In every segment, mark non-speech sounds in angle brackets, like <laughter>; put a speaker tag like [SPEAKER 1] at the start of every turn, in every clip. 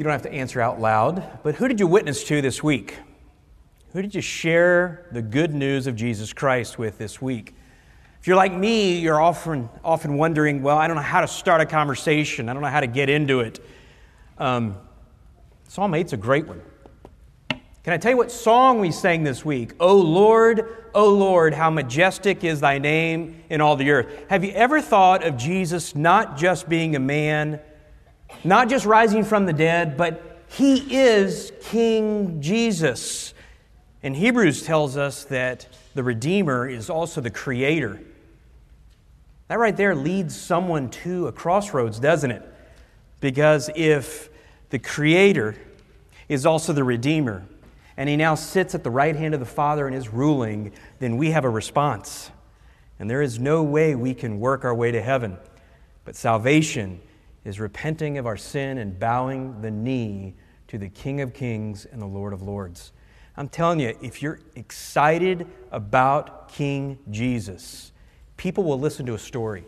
[SPEAKER 1] You don't have to answer out loud, but who did you witness to this week? Who did you share the good news of Jesus Christ with this week? If you're like me, you're often, often wondering, well, I don't know how to start a conversation. I don't know how to get into it. Um, Psalm 8's a great one. Can I tell you what song we sang this week? Oh Lord, oh Lord, how majestic is thy name in all the earth. Have you ever thought of Jesus not just being a man, not just rising from the dead, but he is King Jesus. And Hebrews tells us that the Redeemer is also the Creator. That right there leads someone to a crossroads, doesn't it? Because if the Creator is also the Redeemer, and He now sits at the right hand of the Father and is ruling, then we have a response. And there is no way we can work our way to heaven. But salvation is repenting of our sin and bowing the knee to the King of Kings and the Lord of Lords. I'm telling you, if you're excited about King Jesus, people will listen to a story.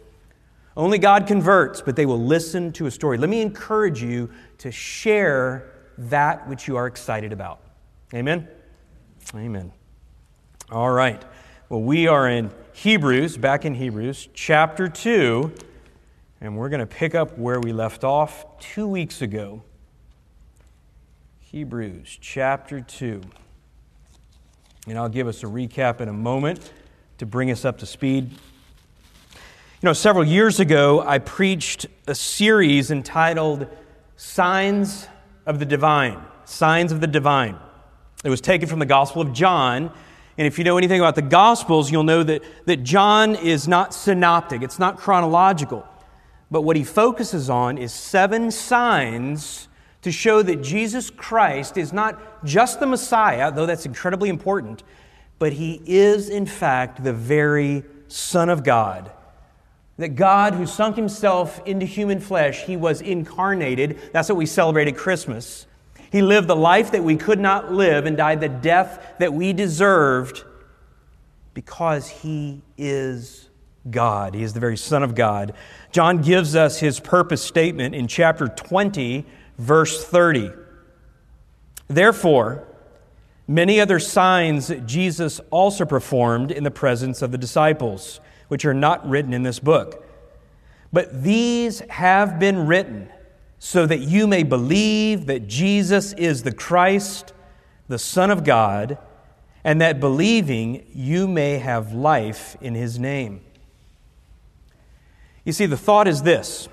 [SPEAKER 1] Only God converts, but they will listen to a story. Let me encourage you to share that which you are excited about. Amen? Amen. All right. Well, we are in Hebrews, back in Hebrews, chapter 2. And we're going to pick up where we left off two weeks ago. Hebrews chapter 2. And I'll give us a recap in a moment to bring us up to speed. You know, several years ago, I preached a series entitled Signs of the Divine. Signs of the Divine. It was taken from the Gospel of John. And if you know anything about the Gospels, you'll know that, that John is not synoptic, it's not chronological. But what he focuses on is seven signs to show that Jesus Christ is not just the Messiah, though that's incredibly important, but he is, in fact, the very Son of God. That God, who sunk himself into human flesh, he was incarnated. That's what we celebrated Christmas. He lived the life that we could not live and died the death that we deserved because he is God. He is the very Son of God. John gives us his purpose statement in chapter 20, verse 30. Therefore, many other signs Jesus also performed in the presence of the disciples, which are not written in this book. But these have been written so that you may believe that Jesus is the Christ, the Son of God, and that believing you may have life in his name. You see, the thought is this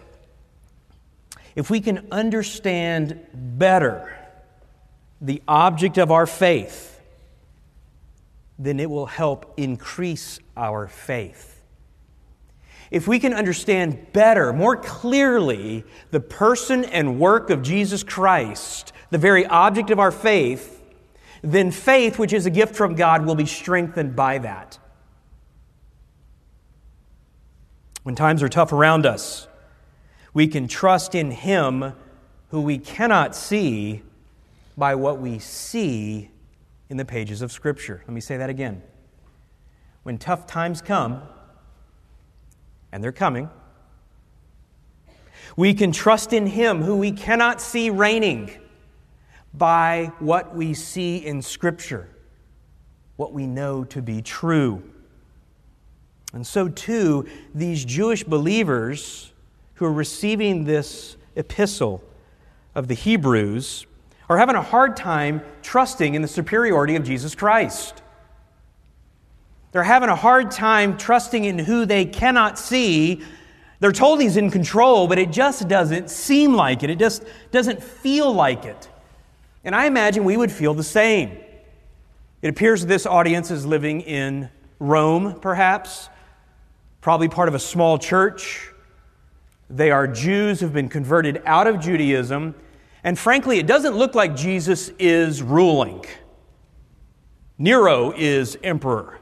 [SPEAKER 1] if we can understand better the object of our faith, then it will help increase our faith. If we can understand better, more clearly, the person and work of Jesus Christ, the very object of our faith, then faith, which is a gift from God, will be strengthened by that. When times are tough around us, we can trust in Him who we cannot see by what we see in the pages of Scripture. Let me say that again. When tough times come, and they're coming, we can trust in Him who we cannot see reigning by what we see in Scripture, what we know to be true. And so, too, these Jewish believers who are receiving this epistle of the Hebrews are having a hard time trusting in the superiority of Jesus Christ. They're having a hard time trusting in who they cannot see. They're told he's in control, but it just doesn't seem like it. It just doesn't feel like it. And I imagine we would feel the same. It appears this audience is living in Rome, perhaps, probably part of a small church. They are Jews who've been converted out of Judaism. And frankly, it doesn't look like Jesus is ruling. Nero is emperor.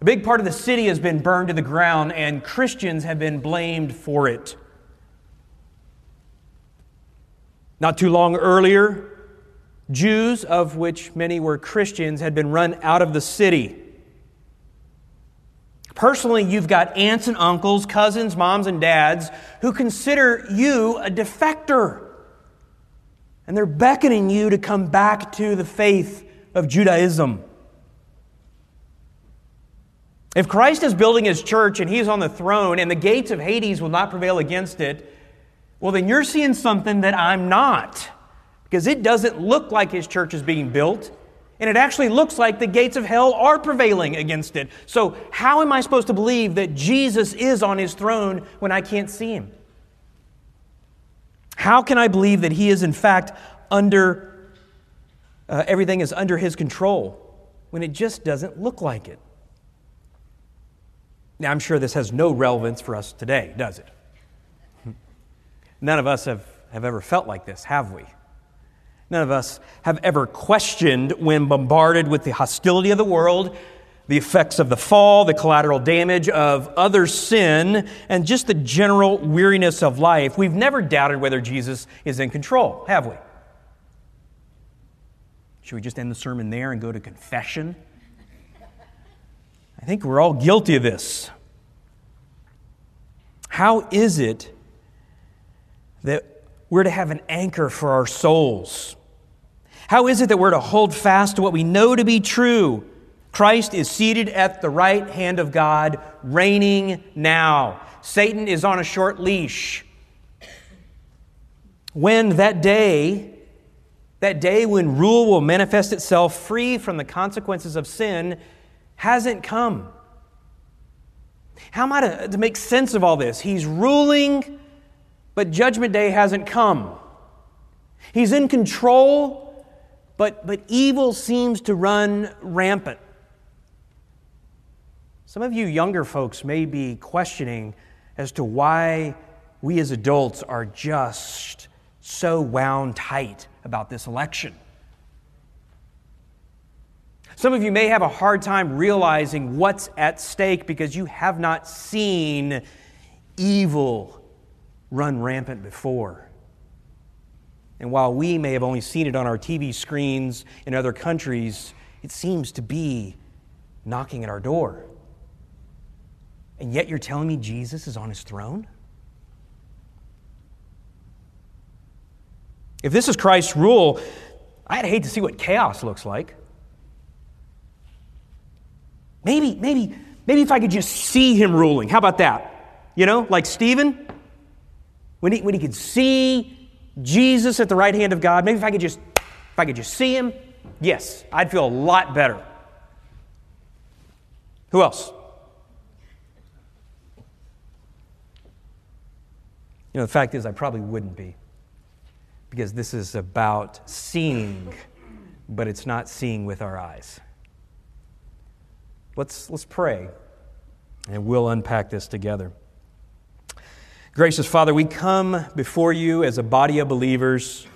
[SPEAKER 1] A big part of the city has been burned to the ground, and Christians have been blamed for it. Not too long earlier, Jews, of which many were Christians, had been run out of the city. Personally, you've got aunts and uncles, cousins, moms and dads who consider you a defector. And they're beckoning you to come back to the faith of Judaism. If Christ is building his church and he's on the throne and the gates of Hades will not prevail against it, well, then you're seeing something that I'm not. Because it doesn't look like his church is being built. And it actually looks like the gates of hell are prevailing against it. So, how am I supposed to believe that Jesus is on his throne when I can't see him? How can I believe that he is, in fact, under, uh, everything is under his control when it just doesn't look like it? Now, I'm sure this has no relevance for us today, does it? <laughs> None of us have, have ever felt like this, have we? None of us have ever questioned when bombarded with the hostility of the world, the effects of the fall, the collateral damage of other sin, and just the general weariness of life. We've never doubted whether Jesus is in control, have we? Should we just end the sermon there and go to confession? I think we're all guilty of this. How is it that we're to have an anchor for our souls? How is it that we're to hold fast to what we know to be true? Christ is seated at the right hand of God, reigning now. Satan is on a short leash. When that day, that day when rule will manifest itself free from the consequences of sin, hasn't come. How am I to, to make sense of all this? He's ruling, but Judgment Day hasn't come. He's in control, but, but evil seems to run rampant. Some of you younger folks may be questioning as to why we as adults are just so wound tight about this election. Some of you may have a hard time realizing what's at stake because you have not seen evil run rampant before. And while we may have only seen it on our TV screens in other countries, it seems to be knocking at our door. And yet you're telling me Jesus is on his throne? If this is Christ's rule, I'd hate to see what chaos looks like. Maybe, maybe, maybe if I could just see him ruling. How about that? You know, like Stephen, when he, when he could see Jesus at the right hand of God, maybe if I could just, if I could just see him, yes, I'd feel a lot better. Who else? You know, the fact is, I probably wouldn't be. Because this is about seeing, but it's not seeing with our eyes. Let's, let's pray, and we'll unpack this together. Gracious Father, we come before you as a body of believers,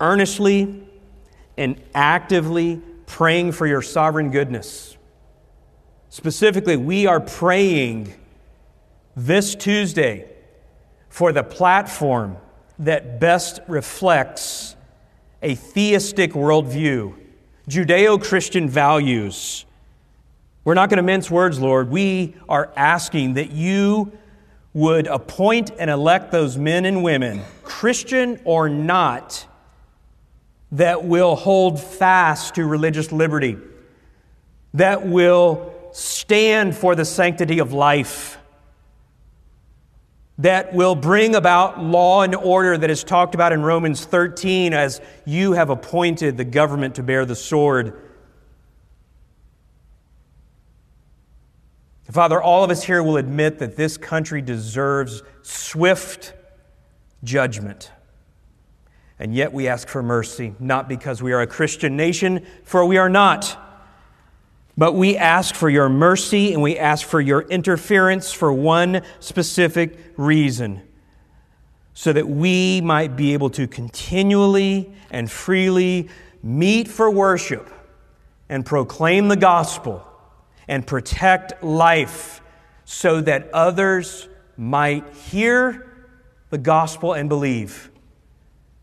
[SPEAKER 1] earnestly and actively praying for your sovereign goodness. Specifically, we are praying this Tuesday for the platform that best reflects a theistic worldview, Judeo Christian values we're not going to mince words, Lord. We are asking that you would appoint and elect those men and women, Christian or not, that will hold fast to religious liberty, that will stand for the sanctity of life, that will bring about law and order that is talked about in Romans 13 as you have appointed the government to bear the sword Father, all of us here will admit that this country deserves swift judgment. And yet we ask for mercy, not because we are a Christian nation, for we are not. But we ask for your mercy and we ask for your interference for one specific reason so that we might be able to continually and freely meet for worship and proclaim the gospel and protect life so that others might hear the gospel and believe.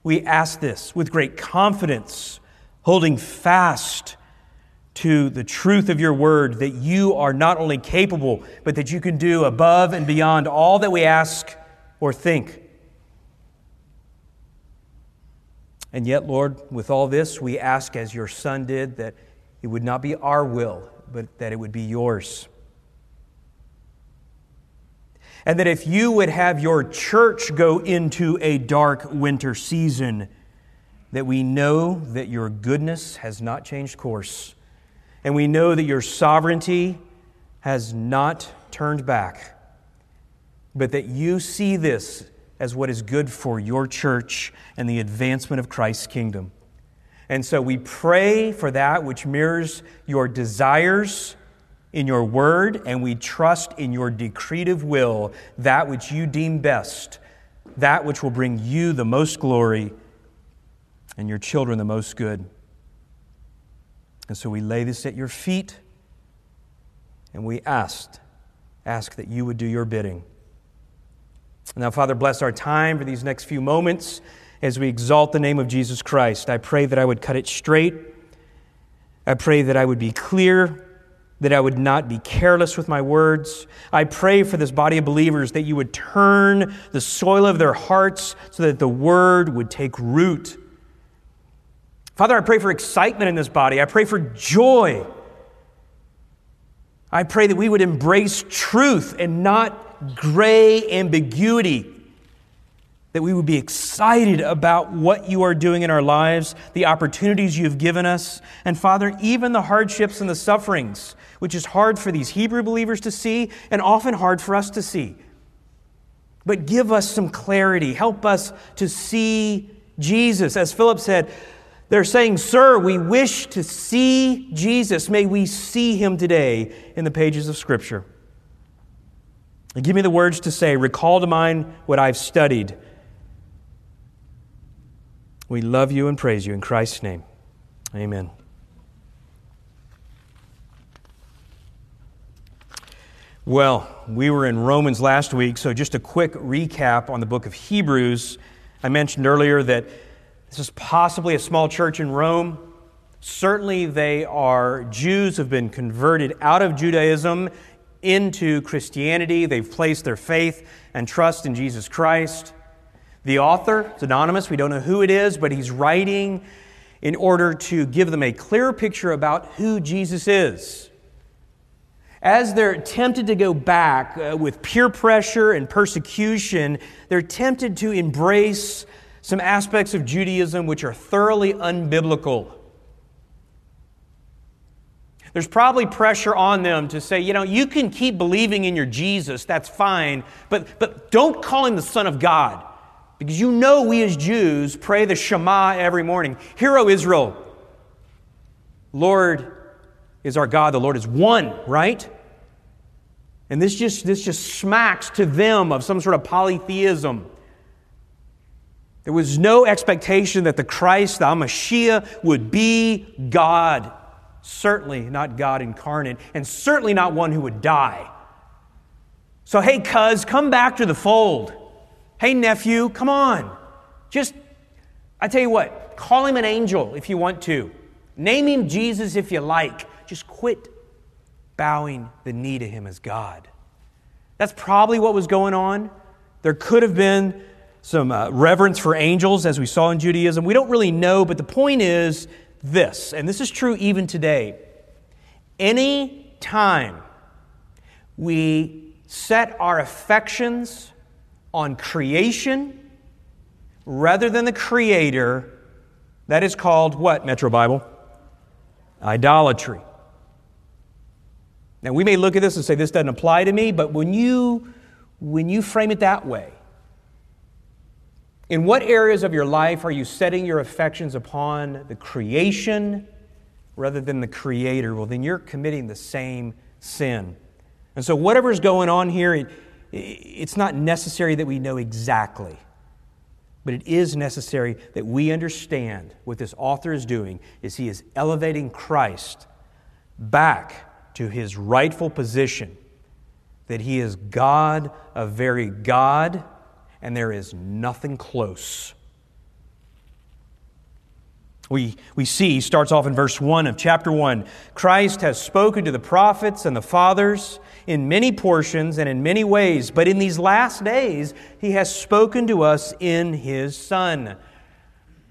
[SPEAKER 1] We ask this with great confidence, holding fast to the truth of your word that you are not only capable, but that you can do above and beyond all that we ask or think. And yet, Lord, with all this, we ask, as your Son did, that it would not be our will, but that it would be yours. And that if you would have your church go into a dark winter season, that we know that your goodness has not changed course, and we know that your sovereignty has not turned back, but that you see this as what is good for your church and the advancement of Christ's kingdom. And so we pray for that which mirrors your desires in your word, and we trust in your decretive will that which you deem best, that which will bring you the most glory and your children the most good. And so we lay this at your feet and we asked, ask that you would do your bidding. Now, Father, bless our time for these next few moments as we exalt the name of Jesus Christ. I pray that I would cut it straight. I pray that I would be clear, that I would not be careless with my words. I pray for this body of believers that you would turn the soil of their hearts so that the word would take root. Father, I pray for excitement in this body. I pray for joy. I pray that we would embrace truth and not gray ambiguity. That we would be excited about what you are doing in our lives, the opportunities you've given us, and Father, even the hardships and the sufferings, which is hard for these Hebrew believers to see and often hard for us to see. But give us some clarity. Help us to see Jesus. As Philip said, they're saying, Sir, we wish to see Jesus. May we see him today in the pages of Scripture. And give me the words to say, recall to mind what I've studied. We love you and praise you in Christ's name. Amen. Well, we were in Romans last week, so just a quick recap on the book of Hebrews. I mentioned earlier that this is possibly a small church in Rome. Certainly, they are Jews who have been converted out of Judaism into Christianity. They've placed their faith and trust in Jesus Christ. The author is anonymous. We don't know who it is, but he's writing in order to give them a clear picture about who Jesus is. As they're tempted to go back uh, with peer pressure and persecution, they're tempted to embrace some aspects of Judaism which are thoroughly unbiblical. There's probably pressure on them to say, you know, you can keep believing in your Jesus, that's fine, but, but don't call him the Son of God. Because you know we as Jews pray the Shema every morning. Hear, O Israel, Lord is our God, the Lord is one, right? And this just, this just smacks to them of some sort of polytheism. There was no expectation that the Christ, the Mashiach, would be God. Certainly not God incarnate, and certainly not one who would die. So, hey, cuz, come back to the fold. Hey, nephew, come on. Just, I tell you what, call him an angel if you want to. Name him Jesus if you like. Just quit bowing the knee to him as God. That's probably what was going on. There could have been some uh, reverence for angels, as we saw in Judaism. We don't really know, but the point is this, and this is true even today. Any time we set our affections on creation rather than the Creator, that is called what, Metro Bible? Idolatry. Now, we may look at this and say, this doesn't apply to me, but when you, when you frame it that way, in what areas of your life are you setting your affections upon the creation rather than the creator? Well, then you're committing the same sin. And so, whatever's going on here, it's not necessary that we know exactly, but it is necessary that we understand what this author is doing is he is elevating Christ back to his rightful position that he is God, a very God and there is nothing close. We, we see, starts off in verse 1 of chapter 1 Christ has spoken to the prophets and the fathers in many portions and in many ways, but in these last days, he has spoken to us in his Son.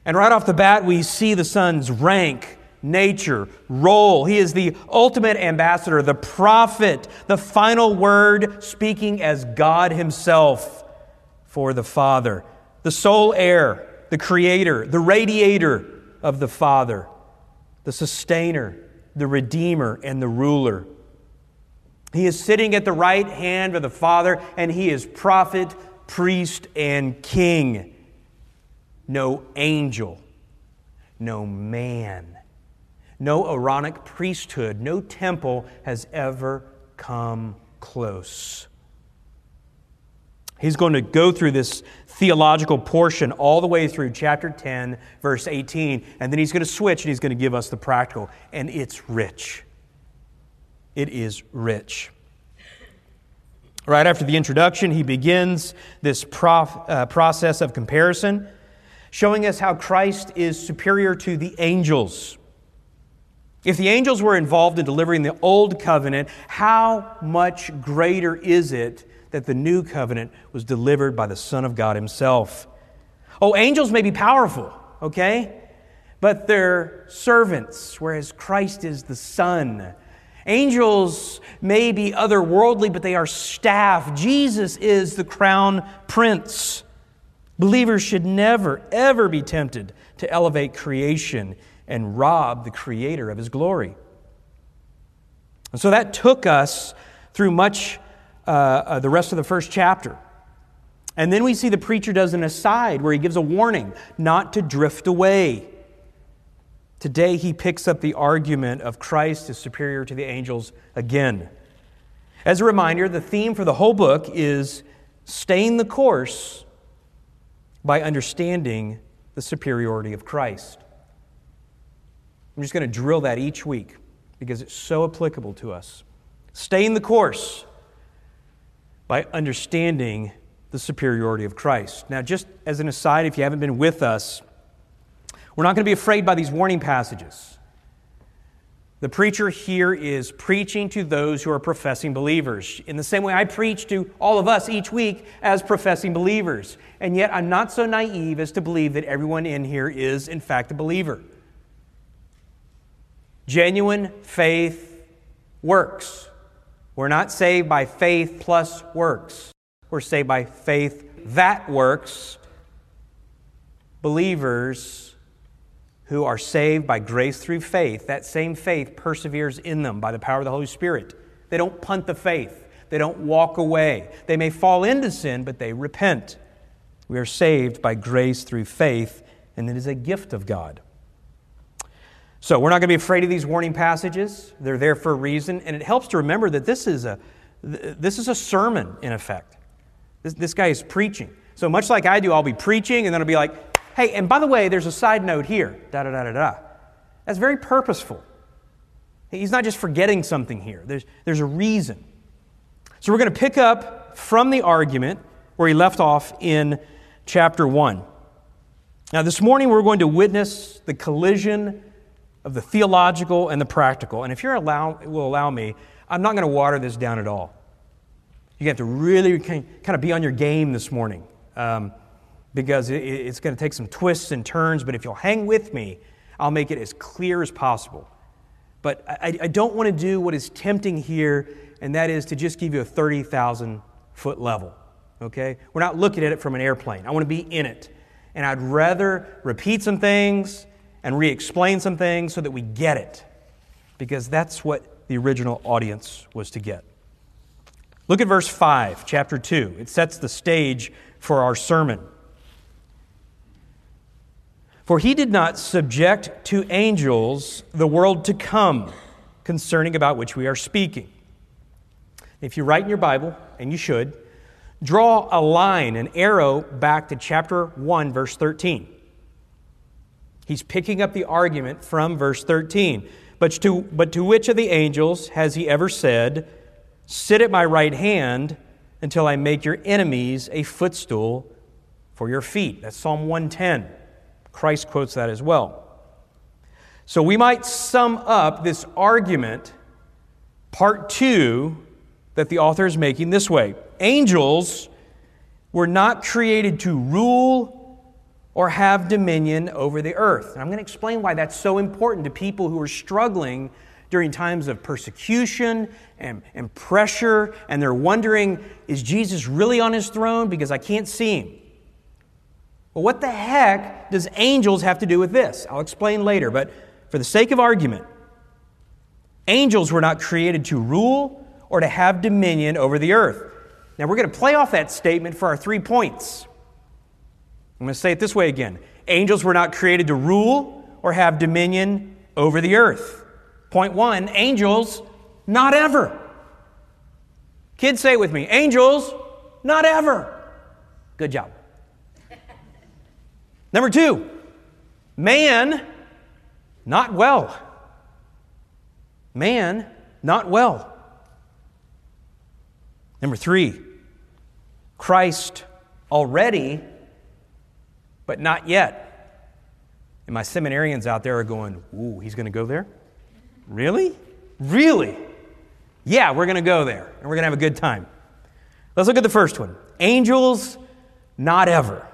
[SPEAKER 1] And right off the bat, we see the Son's rank, nature, role. He is the ultimate ambassador, the prophet, the final word, speaking as God Himself for the Father, the sole heir, the creator, the radiator of the Father, the sustainer, the redeemer, and the ruler. He is sitting at the right hand of the Father, and he is prophet, priest, and king. No angel, no man, no Aaronic priesthood, no temple has ever come close. He's going to go through this theological portion all the way through chapter 10, verse 18, and then he's going to switch and he's going to give us the practical, and it's rich. It is rich. Right after the introduction, he begins this prof, uh, process of comparison, showing us how Christ is superior to the angels. If the angels were involved in delivering the old covenant, how much greater is it that the new covenant was delivered by the Son of God Himself? Oh, angels may be powerful, okay? But they're servants, whereas Christ is the Son. Angels may be otherworldly, but they are staff. Jesus is the crown prince. Believers should never, ever be tempted to elevate creation and rob the Creator of His glory. And so that took us through much uh, uh, the rest of the first chapter. And then we see the preacher does an aside where he gives a warning not to drift away. Today, he picks up the argument of Christ is superior to the angels again. As a reminder, the theme for the whole book is staying the course by understanding the superiority of Christ. I'm just going to drill that each week because it's so applicable to us. Staying the course by understanding the superiority of Christ. Now, just as an aside, if you haven't been with us, we're not going to be afraid by these warning passages. The preacher here is preaching to those who are professing believers, in the same way I preach to all of us each week as professing believers. And yet, I'm not so naive as to believe that everyone in here is, in fact, a believer. Genuine faith works. We're not saved by faith plus works, we're saved by faith that works. Believers who are saved by grace through faith, that same faith perseveres in them by the power of the Holy Spirit. They don't punt the faith, they don't walk away. They may fall into sin, but they repent. We are saved by grace through faith, and it is a gift of God. So, we're not going to be afraid of these warning passages. They're there for a reason, and it helps to remember that this is a, this is a sermon, in effect. This, this guy is preaching. So, much like I do, I'll be preaching, and then I'll be like, Hey, and by the way, there's a side note here. Da da da da da. That's very purposeful. He's not just forgetting something here, there's, there's a reason. So we're going to pick up from the argument where he left off in chapter 1. Now, this morning we're going to witness the collision of the theological and the practical. And if you allow, will allow me, I'm not going to water this down at all. You have to really kind of be on your game this morning. Um, because it's going to take some twists and turns, but if you'll hang with me, I'll make it as clear as possible. But I, I don't want to do what is tempting here, and that is to just give you a 30,000 foot level. Okay? We're not looking at it from an airplane. I want to be in it. And I'd rather repeat some things and re explain some things so that we get it, because that's what the original audience was to get. Look at verse 5, chapter 2. It sets the stage for our sermon. For he did not subject to angels the world to come, concerning about which we are speaking. If you write in your Bible, and you should, draw a line, an arrow back to chapter 1, verse 13. He's picking up the argument from verse 13. But to, but to which of the angels has he ever said, Sit at my right hand until I make your enemies a footstool for your feet? That's Psalm 110. Christ quotes that as well. So we might sum up this argument, part two, that the author is making this way Angels were not created to rule or have dominion over the earth. And I'm going to explain why that's so important to people who are struggling during times of persecution and, and pressure, and they're wondering, is Jesus really on his throne? Because I can't see him. Well, what the heck does angels have to do with this? I'll explain later, but for the sake of argument, angels were not created to rule or to have dominion over the earth. Now, we're going to play off that statement for our three points. I'm going to say it this way again Angels were not created to rule or have dominion over the earth. Point one angels, not ever. Kids, say it with me angels, not ever. Good job. Number two, man, not well. Man, not well. Number three, Christ already but not yet. And my seminarians out there are going, Ooh, he's going to go there? Really? Really? Yeah, we're going to go there, and we're going to have a good time. Let's look at the first one Angels, not ever.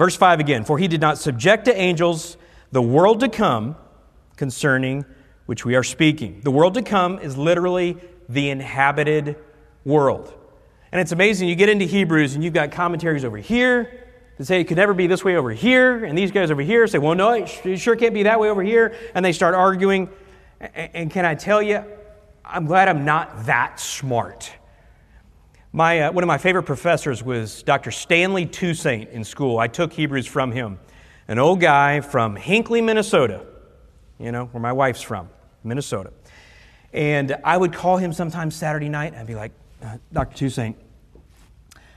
[SPEAKER 1] Verse 5 again For he did not subject to angels the world to come concerning which we are speaking. The world to come is literally the inhabited world. And it's amazing, you get into Hebrews and you've got commentaries over here that say it could never be this way over here, and these guys over here say, well, no, it sure can't be that way over here, and they start arguing. And can I tell you, I'm glad I'm not that smart. My, uh, one of my favorite professors was Dr. Stanley Toussaint in school. I took Hebrews from him, an old guy from Hinckley, Minnesota, you know, where my wife's from, Minnesota. And I would call him sometimes Saturday night, and be like, uh, Dr. Toussaint,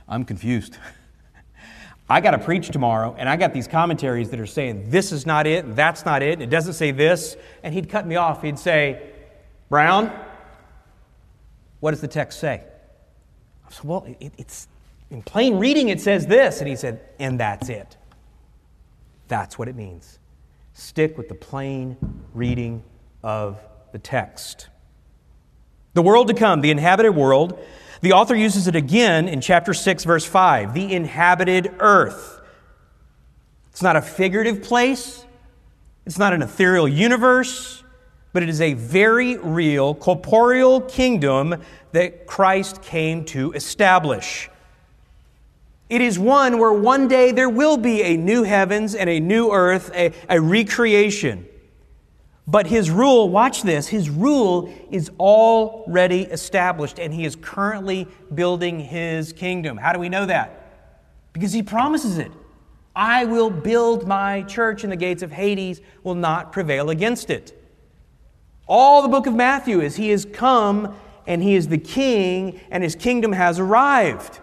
[SPEAKER 1] I'm confused. <laughs> I got to preach tomorrow, and I got these commentaries that are saying this is not it, that's not it, it doesn't say this. And he'd cut me off. He'd say, Brown, what does the text say? I said, Well, it, it's in plain reading, it says this. And he said, And that's it. That's what it means. Stick with the plain reading of the text. The world to come, the inhabited world, the author uses it again in chapter 6, verse 5 the inhabited earth. It's not a figurative place, it's not an ethereal universe, but it is a very real, corporeal kingdom that Christ came to establish. It is one where one day there will be a new heavens and a new earth, a, a recreation. But his rule, watch this, his rule is already established and he is currently building his kingdom. How do we know that? Because he promises it. I will build my church and the gates of Hades will not prevail against it. All the book of Matthew is he has come and he is the king and his kingdom has arrived.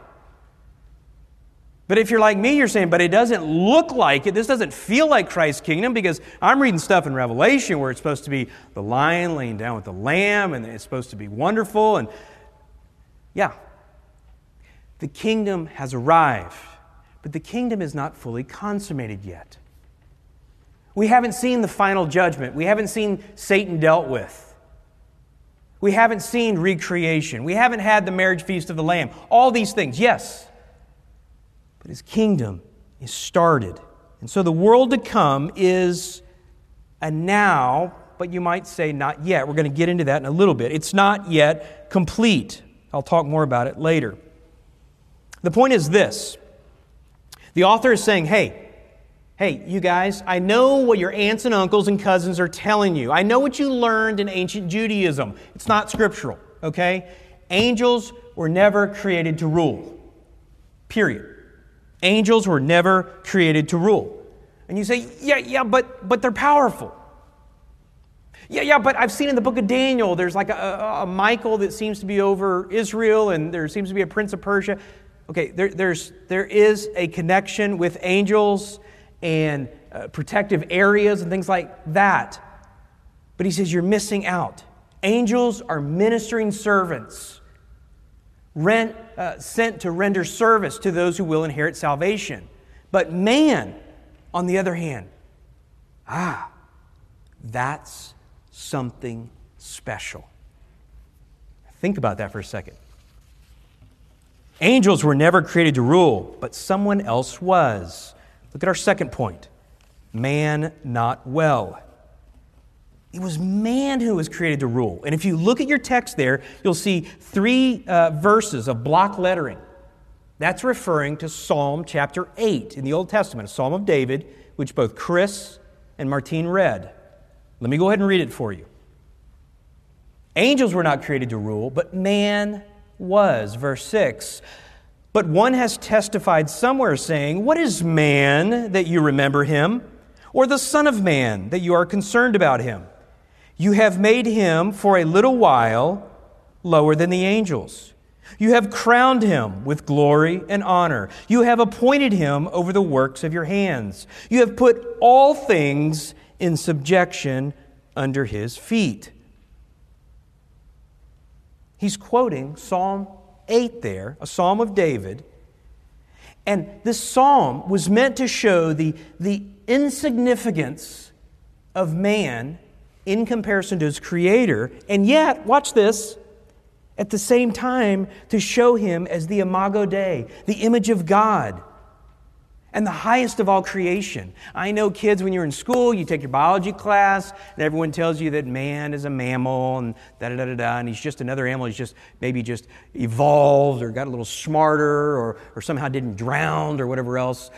[SPEAKER 1] But if you're like me, you're saying, but it doesn't look like it. This doesn't feel like Christ's kingdom because I'm reading stuff in Revelation where it's supposed to be the lion laying down with the lamb and it's supposed to be wonderful. And yeah, the kingdom has arrived, but the kingdom is not fully consummated yet. We haven't seen the final judgment, we haven't seen Satan dealt with. We haven't seen recreation. We haven't had the marriage feast of the Lamb. All these things, yes. But his kingdom is started. And so the world to come is a now, but you might say not yet. We're going to get into that in a little bit. It's not yet complete. I'll talk more about it later. The point is this the author is saying, hey, hey, you guys, I know what your aunts and uncles and cousins are telling you. I know what you learned in ancient Judaism. It's not scriptural, okay? Angels were never created to rule, period. Angels were never created to rule. And you say, yeah, yeah, but, but they're powerful. Yeah, yeah, but I've seen in the book of Daniel, there's like a, a, Michael that seems to be over Israel, and there seems to be a prince of Persia. Okay, there, there's, there is a connection with angels and uh, protective areas and things like that. But he says, you're missing out. Angels are ministering servants rent, uh, sent to render service to those who will inherit salvation. But man, on the other hand, ah, that's something special. Think about that for a second. Angels were never created to rule, but someone else was. Look at our second point man not well. It was man who was created to rule. And if you look at your text there, you'll see three uh, verses of block lettering. That's referring to Psalm chapter 8 in the Old Testament, a Psalm of David, which both Chris and Martine read. Let me go ahead and read it for you. Angels were not created to rule, but man was. Verse 6. But one has testified somewhere, saying, What is man that you remember him? Or the Son of Man that you are concerned about him? You have made him for a little while lower than the angels. You have crowned him with glory and honor. You have appointed him over the works of your hands. You have put all things in subjection under his feet. He's quoting Psalm 8 there, a psalm of David. And this psalm was meant to show the, the insignificance of man in comparison to his creator, and yet, watch this, at the same time to show him as the imago Dei, the image of God, and the highest of all creation. I know kids, when you're in school, you take your biology class, and everyone tells you that man is a mammal, and da da da da and he's just another animal. He's just maybe just evolved or got a little smarter or, or somehow didn't drown or whatever else.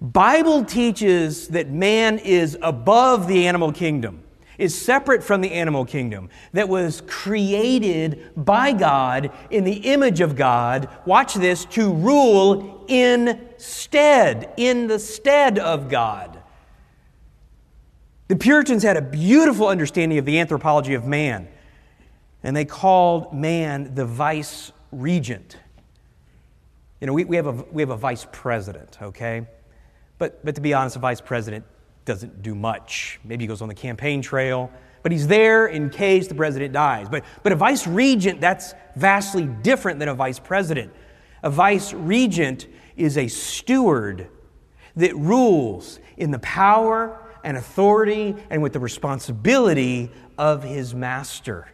[SPEAKER 1] Bible teaches that man is above the animal kingdom is separate from the animal kingdom, that was created by God in the image of God, watch this, to rule instead, in the stead of God. The Puritans had a beautiful understanding of the anthropology of man, and they called man the vice regent. You know, we, we, have, a, we have a vice president, okay? But, but to be honest, a vice president doesn't do much. Maybe he goes on the campaign trail, but he's there in case the president dies. But, but a vice regent, that's vastly different than a vice president. A vice regent is a steward that rules in the power and authority and with the responsibility of his master.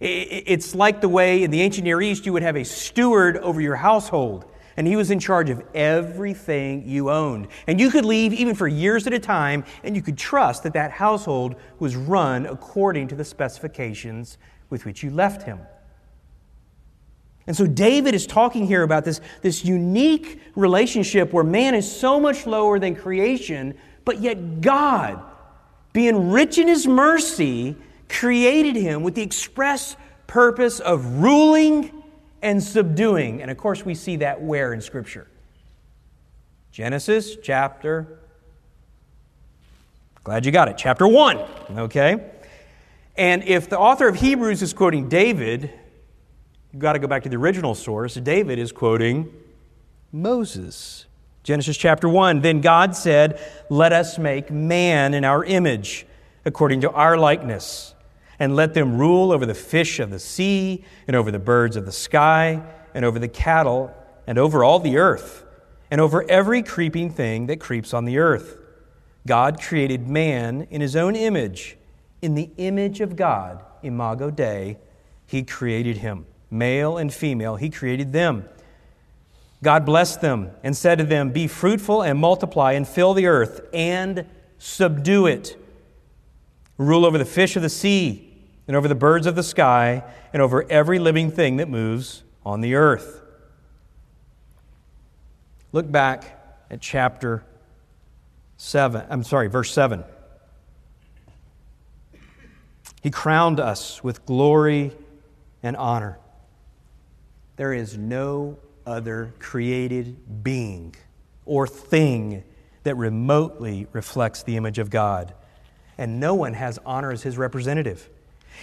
[SPEAKER 1] It's like the way in the ancient Near East you would have a steward over your household and he was in charge of everything you owned. And you could leave even for years at a time, and you could trust that that household was run according to the specifications with which you left him. And so David is talking here about this, this unique relationship where man is so much lower than creation, but yet God, being rich in his mercy, created him with the express purpose of ruling and subduing. And of course, we see that where in Scripture? Genesis chapter, glad you got it, chapter 1, okay? And if the author of Hebrews is quoting David, you've got to go back to the original source. David is quoting Moses. Genesis chapter 1 Then God said, Let us make man in our image, according to our likeness and let them rule over the fish of the sea, and over the birds of the sky, and over the cattle, and over all the earth, and over every creeping thing that creeps on the earth. God created man in his own image. In the image of God, imago Dei, he created him. Male and female, he created them. God blessed them and said to them, Be fruitful and multiply and fill the earth and subdue it. Rule over the fish of the sea and over the birds of the sky, and over every living thing that moves on the earth. Look back at chapter 7. I'm sorry, verse 7. He crowned us with glory and honor. There is no other created being or thing that remotely reflects the image of God. And no one has honor as his representative.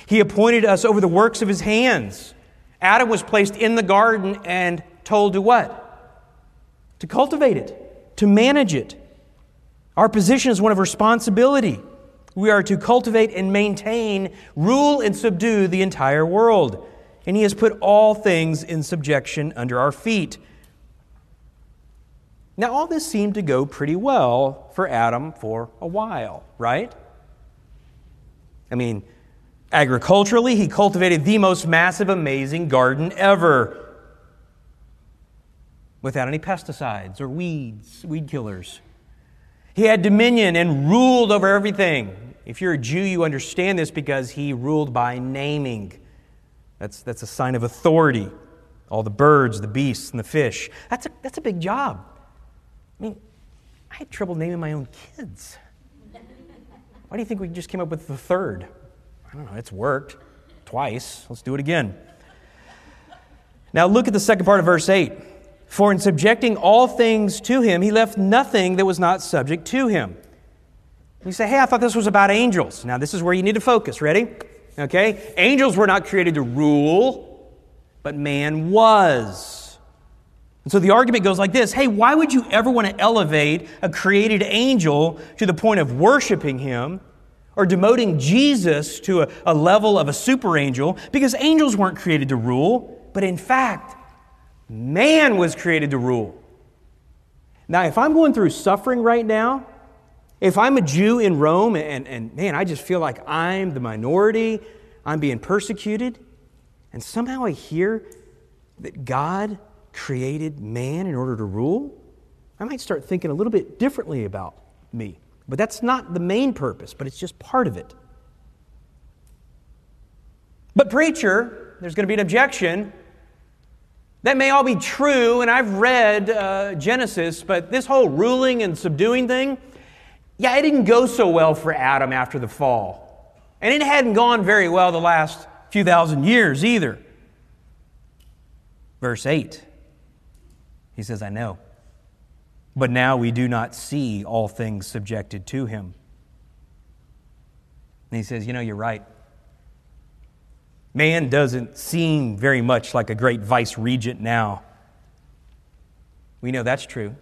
[SPEAKER 1] He appointed us over the works of his hands. Adam was placed in the garden and told to what? To cultivate it, to manage it. Our position is one of responsibility. We are to cultivate and maintain, rule and subdue the entire world. And he has put all things in subjection under our feet. Now, all this seemed to go pretty well for Adam for a while, right? I mean, Agriculturally, he cultivated the most massive, amazing garden ever. without any pesticides or weeds, weed killers. He had dominion and ruled over everything. If you're a Jew, you understand this because he ruled by naming. That's, that's a sign of authority. All the birds, the beasts, and the fish. That's a, that's a big job. I mean, I had trouble naming my own kids. Why do you think we just came up with the third? I don't know, it's worked twice. Let's do it again. Now, look at the second part of verse 8. For in subjecting all things to him, he left nothing that was not subject to him. You say, hey, I thought this was about angels. Now, this is where you need to focus. Ready? Okay? Angels were not created to rule, but man was. And so the argument goes like this Hey, why would you ever want to elevate a created angel to the point of worshiping him or demoting Jesus to a, a level of a super angel? Because angels weren't created to rule, but in fact, Man was created to rule. Now, if I'm going through suffering right now, if I'm a Jew in Rome and, and man, I just feel like I'm the minority, I'm being persecuted, and somehow I hear that God created man in order to rule, I might start thinking a little bit differently about me. But that's not the main purpose, but it's just part of it. But, preacher, there's going to be an objection. That may all be true, and I've read uh, Genesis, but this whole ruling and subduing thing, yeah, it didn't go so well for Adam after the fall. And it hadn't gone very well the last few thousand years either. Verse 8, he says, I know. But now we do not see all things subjected to him. And he says, You know, you're right. Man doesn't seem very much like a great vice regent now. We know that's true,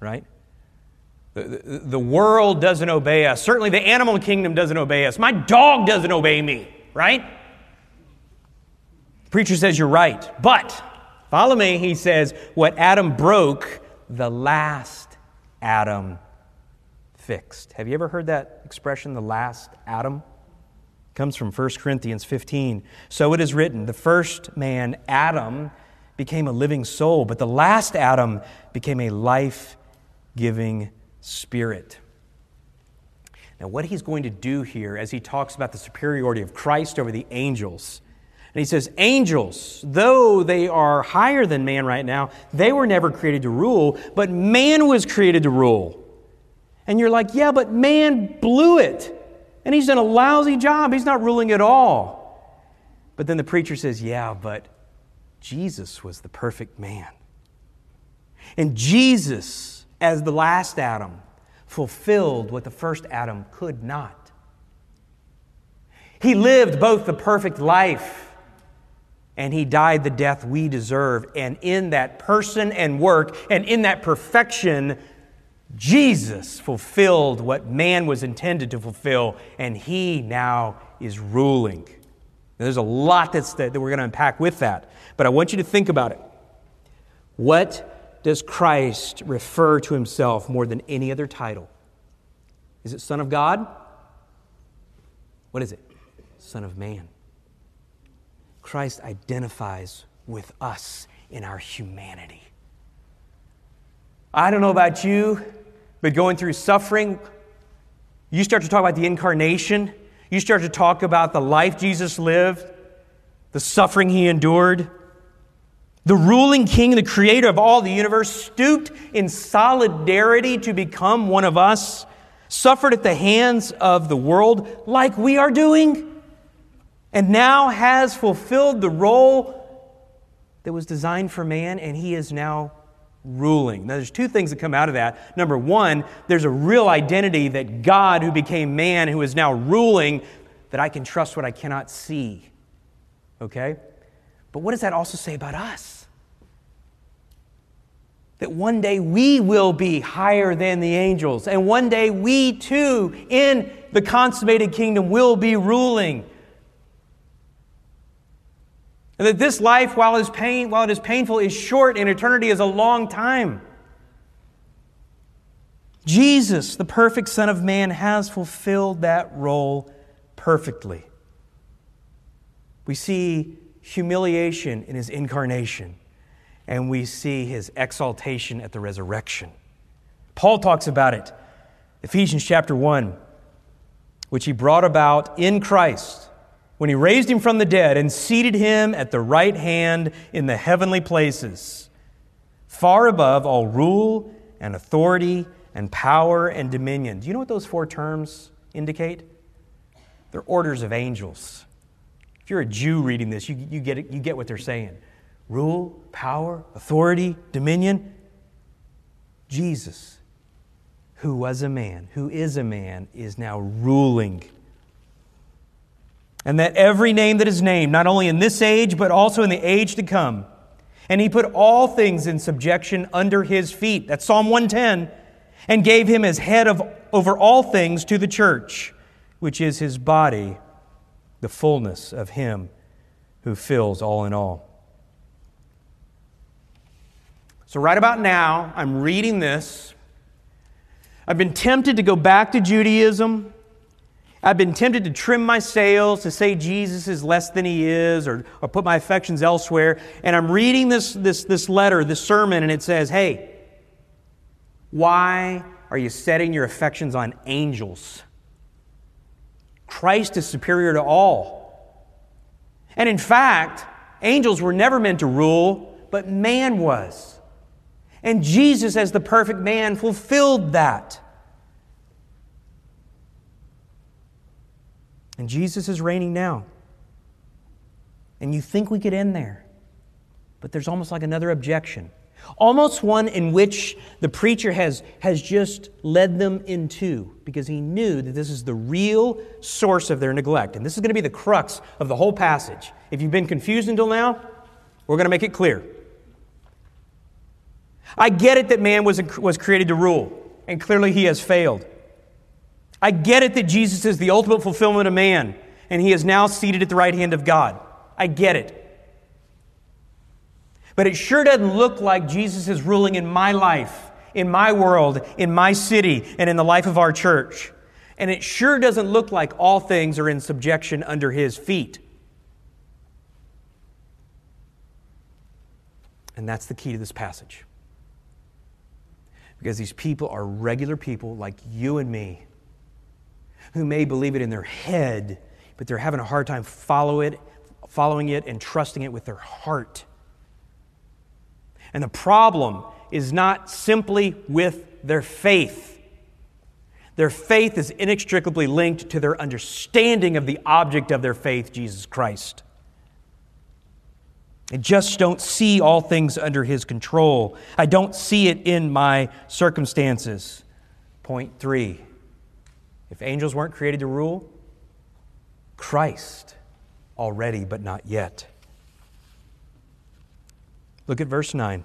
[SPEAKER 1] right? The, the, the, world doesn't obey us. Certainly, the animal kingdom doesn't obey us. My dog doesn't obey me, right? Preacher says, You're right. But, follow me, he says, What Adam broke, the last Adam fixed. Have you ever heard that expression, the last Adam? comes from 1 Corinthians 15. So it is written the first man, Adam, became a living soul, but the last Adam became a life giving spirit. Now, what he's going to do here as he talks about the superiority of Christ over the angels, and he says, Angels, though they are higher than man right now, they were never created to rule, but man was created to rule. And you're like, yeah, but man blew it. And he's done a lousy job. He's not ruling at all. But then the preacher says, Yeah, but Jesus was the perfect man. And Jesus, as the last Adam, fulfilled what the first Adam could not. He lived both the perfect life and he died the death we deserve. And in that person and work and in that perfection, Jesus fulfilled what man was intended to fulfill, and he now is ruling. there's a lot that's, that, that we're going to unpack with that, but I want you to think about it. What does Christ refer to himself more than any other title? Is it Son of God? What is it? Son of Man. Christ identifies with us in our humanity. I don't know about you, but going through suffering, you start to talk about the incarnation. You start to talk about the life Jesus lived, the suffering he endured. The ruling king, the creator of all the universe, stooped in solidarity to become one of us, suffered at the hands of the world like we are doing, and now has fulfilled the role that was designed for man, and he is now ruling. Now, there's two things that come out of that. Number one, there's a real identity that God, who became man, who is now ruling, that I can trust what I cannot see. Okay? But what does that also say about us? That one day we will be higher than the angels, and one day we too, in the consummated kingdom, will be ruling. And that this life, while it is, pain, while it is painful, is short and eternity is a long time. Jesus, the perfect Son of Man, has fulfilled that role perfectly. We see humiliation in his incarnation, and we see his exaltation at the resurrection. Paul talks about it, Ephesians chapter 1, which he brought about in Christ when he raised him from the dead and seated him at the right hand in the heavenly places, far above all rule and authority and power and dominion. Do you know what those four terms indicate? They're orders of angels. If you're a Jew reading this, you, you, get, it, you get what they're saying rule, power, authority, dominion. Jesus, who was a man, who is a man, is now ruling. And that every name that is named, not only in this age, but also in the age to come, and he put all things in subjection under his feet. That's Psalm 110. And gave him as head of, over all things to the church, which is his body, the fullness of him who fills all in all. So, right about now, I'm reading this. I've been tempted to go back to Judaism. I've been tempted to trim my sails, to say Jesus is less than he is, or, or put my affections elsewhere. And I'm reading this, this, this letter, this sermon, and it says, Hey, why are you setting your affections on angels? Christ is superior to all. And in fact, angels were never meant to rule, but man was. And Jesus, as the perfect man, fulfilled that. And Jesus is reigning now. And you think we could end there. But there's almost like another objection. Almost one in which the preacher has, has just led them into because he knew that this is the real source of their neglect. And this is going to be the crux of the whole passage. If you've been confused until now, we're going to make it clear. I get it that man was, was created to rule, and clearly he has failed. I get it that Jesus is the ultimate fulfillment of man, and he is now seated at the right hand of God. I get it. But it sure doesn't look like Jesus is ruling in my life, in my world, in my city, and in the life of our church. And it sure doesn't look like all things are in subjection under his feet. And that's the key to this passage. Because these people are regular people like you and me who may believe it in their head, but they're having a hard time follow it, following it and trusting it with their heart. And the problem is not simply with their faith. Their faith is inextricably linked to their understanding of the object of their faith, Jesus Christ. I just don't see all things under His control. I don't see it in my circumstances. Point three if angels weren't created to rule, Christ already, but not yet. Look at verse 9.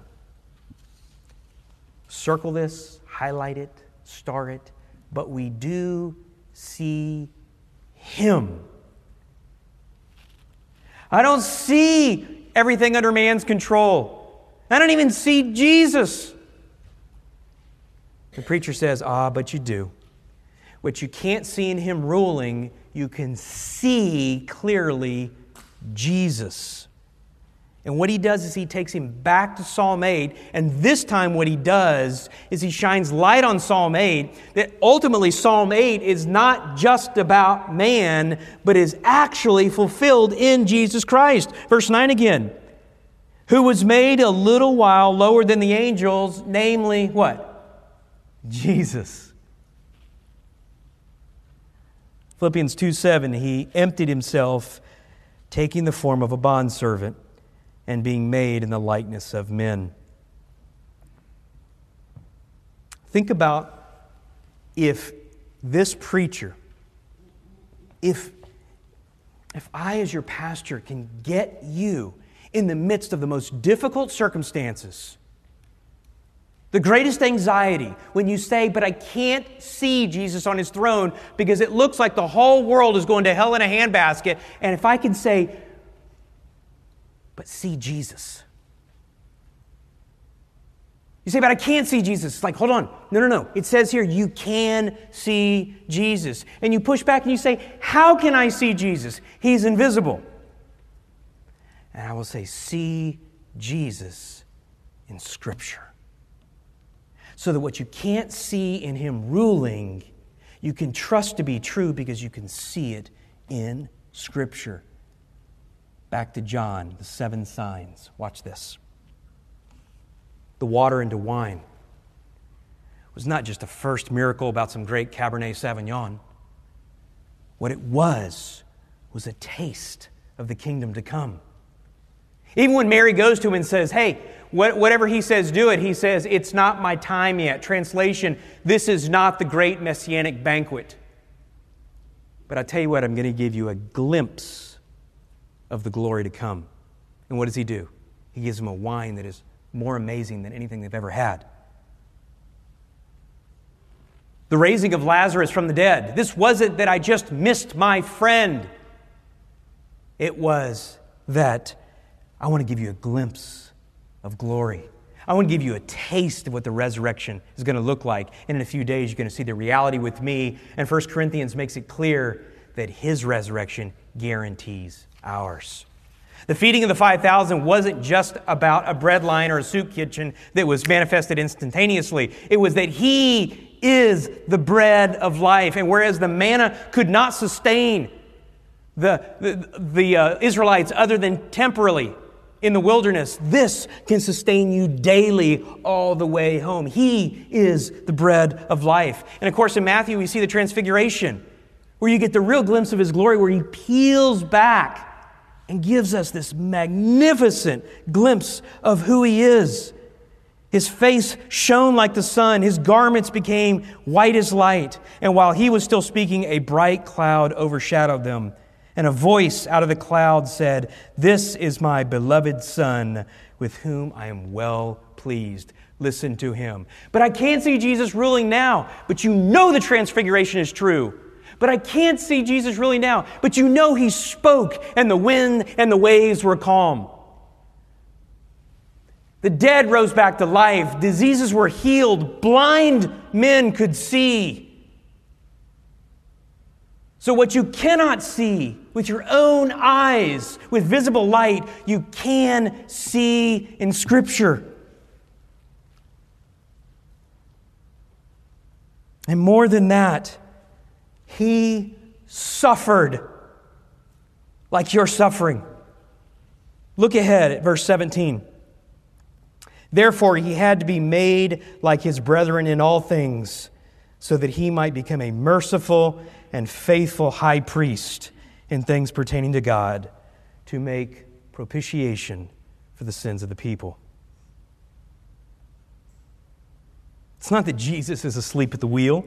[SPEAKER 1] Circle this, highlight it, star it, but we do see Him. I don't see everything under man's control. I don't even see Jesus. The preacher says, Ah, but you do. What you can't see in Him ruling, you can see clearly Jesus. And what he does is he takes him back to Psalm 8. And this time, what he does is he shines light on Psalm 8 that ultimately Psalm 8 is not just about man, but is actually fulfilled in Jesus Christ. Verse 9 again. Who was made a little while lower than the angels, namely what? Jesus. Philippians 2 7, he emptied himself, taking the form of a bondservant and being made in the likeness of men. Think about if this preacher, if, if I, as your pastor, can get you in the midst of the most difficult circumstances, the greatest anxiety when you say, But I can't see Jesus on his throne because it looks like the whole world is going to hell in a handbasket. And if I can say, but see Jesus. You say, but I can't see Jesus. It's like, hold on. No, no, no. It says here, you can see Jesus. And you push back and you say, how can I see Jesus? He's invisible. And I will say, see Jesus in Scripture. So that what you can't see in Him ruling, you can trust to be true because you can see it in Scripture. Back to John, the seven signs. Watch this. The water into wine was not just a first miracle about some great Cabernet Sauvignon. What it was, was a taste of the kingdom to come. Even when Mary goes to him and says, Hey, whatever he says, do it, he says, It's not my time yet. Translation, this is not the great messianic banquet. But I tell you what, I'm going to give you a glimpse of the glory to come. And what does he do? He gives them a wine that is more amazing than anything they've ever had. The raising of Lazarus from the dead. This wasn't that I just missed my friend. It was that I want to give you a glimpse of glory. I want to give you a taste of what the resurrection is going to look like. And in a few days, you're going to see the reality with me. And 1 Corinthians makes it clear that his resurrection guarantees ours. The feeding of the 5,000 wasn't just about a bread line or a soup kitchen that was manifested instantaneously. It was that he is the bread of life. And whereas the manna could not sustain the, the, the uh, Israelites other than temporarily, in the wilderness. This can sustain you daily all the way home. He is the bread of life. And of course, in Matthew, we see the transfiguration, where you get the real glimpse of his glory, where he peels back and gives us this magnificent glimpse of who he is. His face shone like the sun, his garments became white as light, and while he was still speaking, a bright cloud overshadowed them. And a voice out of the cloud said, This is my beloved Son, with whom I am well pleased. Listen to him. But I can't see Jesus ruling now. But you know the transfiguration is true. But I can't see Jesus really now. But you know he spoke, and the wind and the waves were calm. The dead rose back to life. Diseases were healed. Blind men could see. So, what you cannot see with your own eyes, with visible light, you can see in Scripture. And more than that, He suffered like you're suffering. Look ahead at verse 17. Therefore, he had to be made like his brethren in all things, so that he might become a merciful and faithful high priest in things pertaining to God to make propitiation for the sins of the people. It's not that Jesus is asleep at the wheel.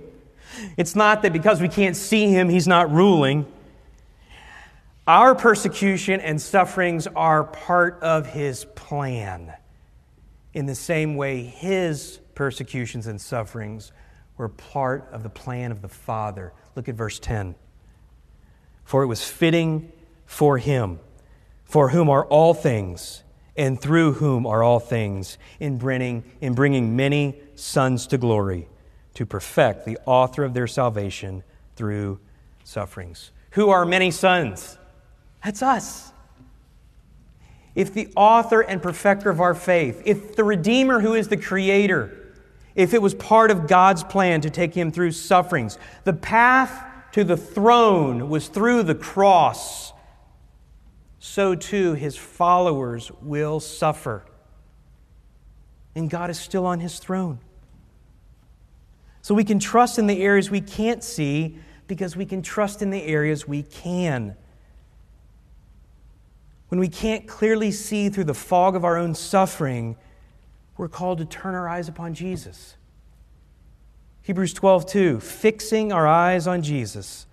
[SPEAKER 1] It's not that because we can't see him, he's not ruling. Our persecution and sufferings are part of his plan. In the same way, his persecutions and sufferings were part of the plan of the Father. Look at verse 10. For it was fitting for him, for whom are all things, and through whom are all things, in bringing, in bringing many sons to glory, to perfect the author of their salvation through sufferings. Who are many sons? That's us. If the author and perfecter of our faith, if the Redeemer who is the Creator, if it was part of God's plan to take him through sufferings, the path to the throne was through the cross, so too his followers will suffer. And God is still on his throne. So we can trust in the areas we can't see because we can trust in the areas we can. When we can't clearly see through the fog of our own suffering, we're called to turn our eyes upon Jesus. Hebrews 12, 2, fixing our eyes on Jesus,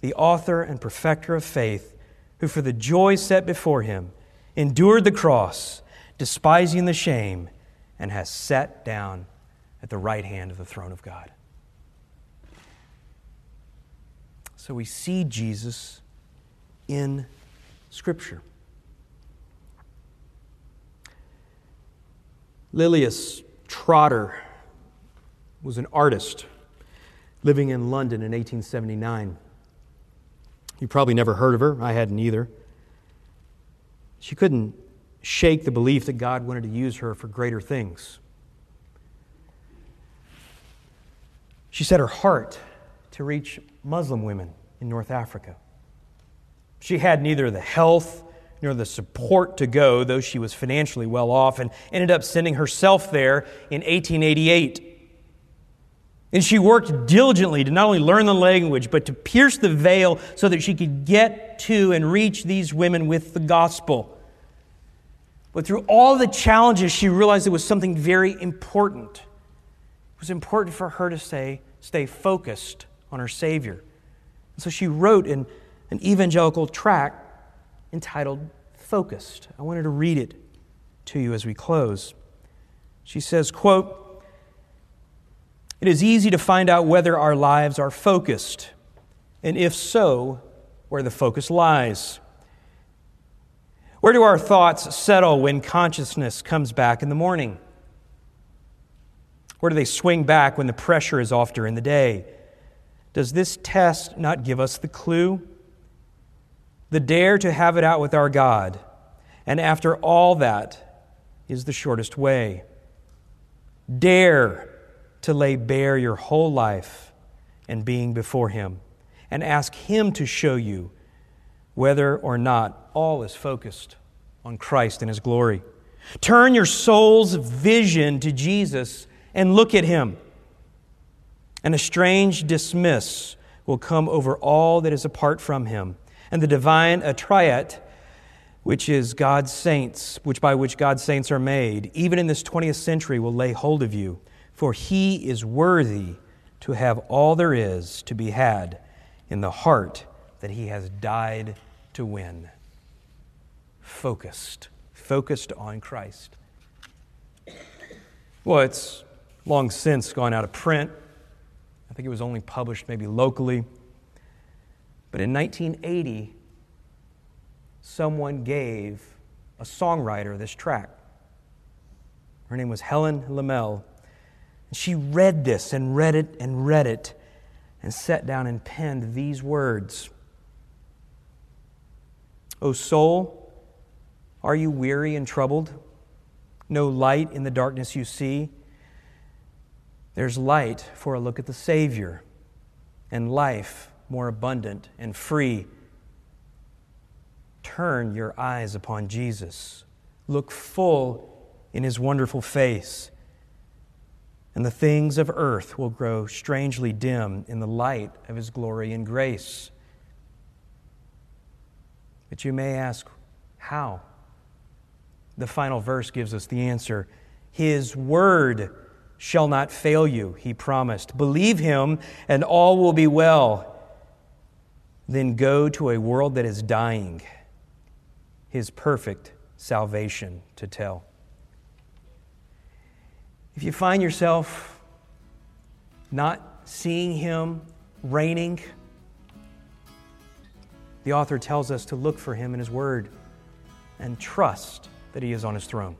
[SPEAKER 1] the author and perfecter of faith, who for the joy set before him endured the cross, despising the shame, and has sat down at the right hand of the throne of God. So we see Jesus in Scripture. Lilias Trotter was an artist living in London in 1879. You probably never heard of her. I hadn't either. She couldn't shake the belief that God wanted to use her for greater things. She set her heart to reach Muslim women in North Africa. She had neither the health nor the support to go, though she was financially well off, and ended up sending herself there in 1888. And she worked diligently to not only learn the language, but to pierce the veil so that she could get to and reach these women with the gospel. But through all the challenges, she realized it was something very important. It was important for her to stay, stay focused on her Savior. And so she wrote an, an evangelical tract entitled Focused. I wanted to read it to you as we close. She says, quote, It is easy to find out whether our lives are focused, and if so, where the focus lies. Where do our thoughts settle when consciousness comes back in the morning? Where do they swing back when the pressure is off during the day? Does this test not give us the clue? The dare to have it out with our God, and after all that is the shortest way. Dare to lay bare your whole life and being before Him, and ask Him to show you whether or not all is focused on Christ and His glory. Turn your soul's vision to Jesus and look at Him. And a strange dismiss will come over all that is apart from Him. And the divine attrait, which is God's saints, which by which God's saints are made, even in this 20th century will lay hold of you, for He is worthy to have all there is to be had in the heart that He has died to win. Focused, focused on Christ. Well, it's long since gone out of print. I think it was only published maybe locally. But in 1980, someone gave a songwriter this track. Her name was Helen Lemmel. And she read this and read it and read it and sat down and penned these words O soul, are you weary and troubled? No light in the darkness you see? There's light for a look at the Savior and life more abundant and free. Turn your eyes upon Jesus. Look full in his wonderful face, and the things of earth will grow strangely dim in the light of his glory and grace. But you may ask, how? The final verse gives us the answer His word shall not fail you, he promised. Believe him, and all will be well. Then go to a world that is dying, his perfect salvation to tell. If you find yourself not seeing him reigning, the author tells us to look for him in his word and trust that he is on his throne.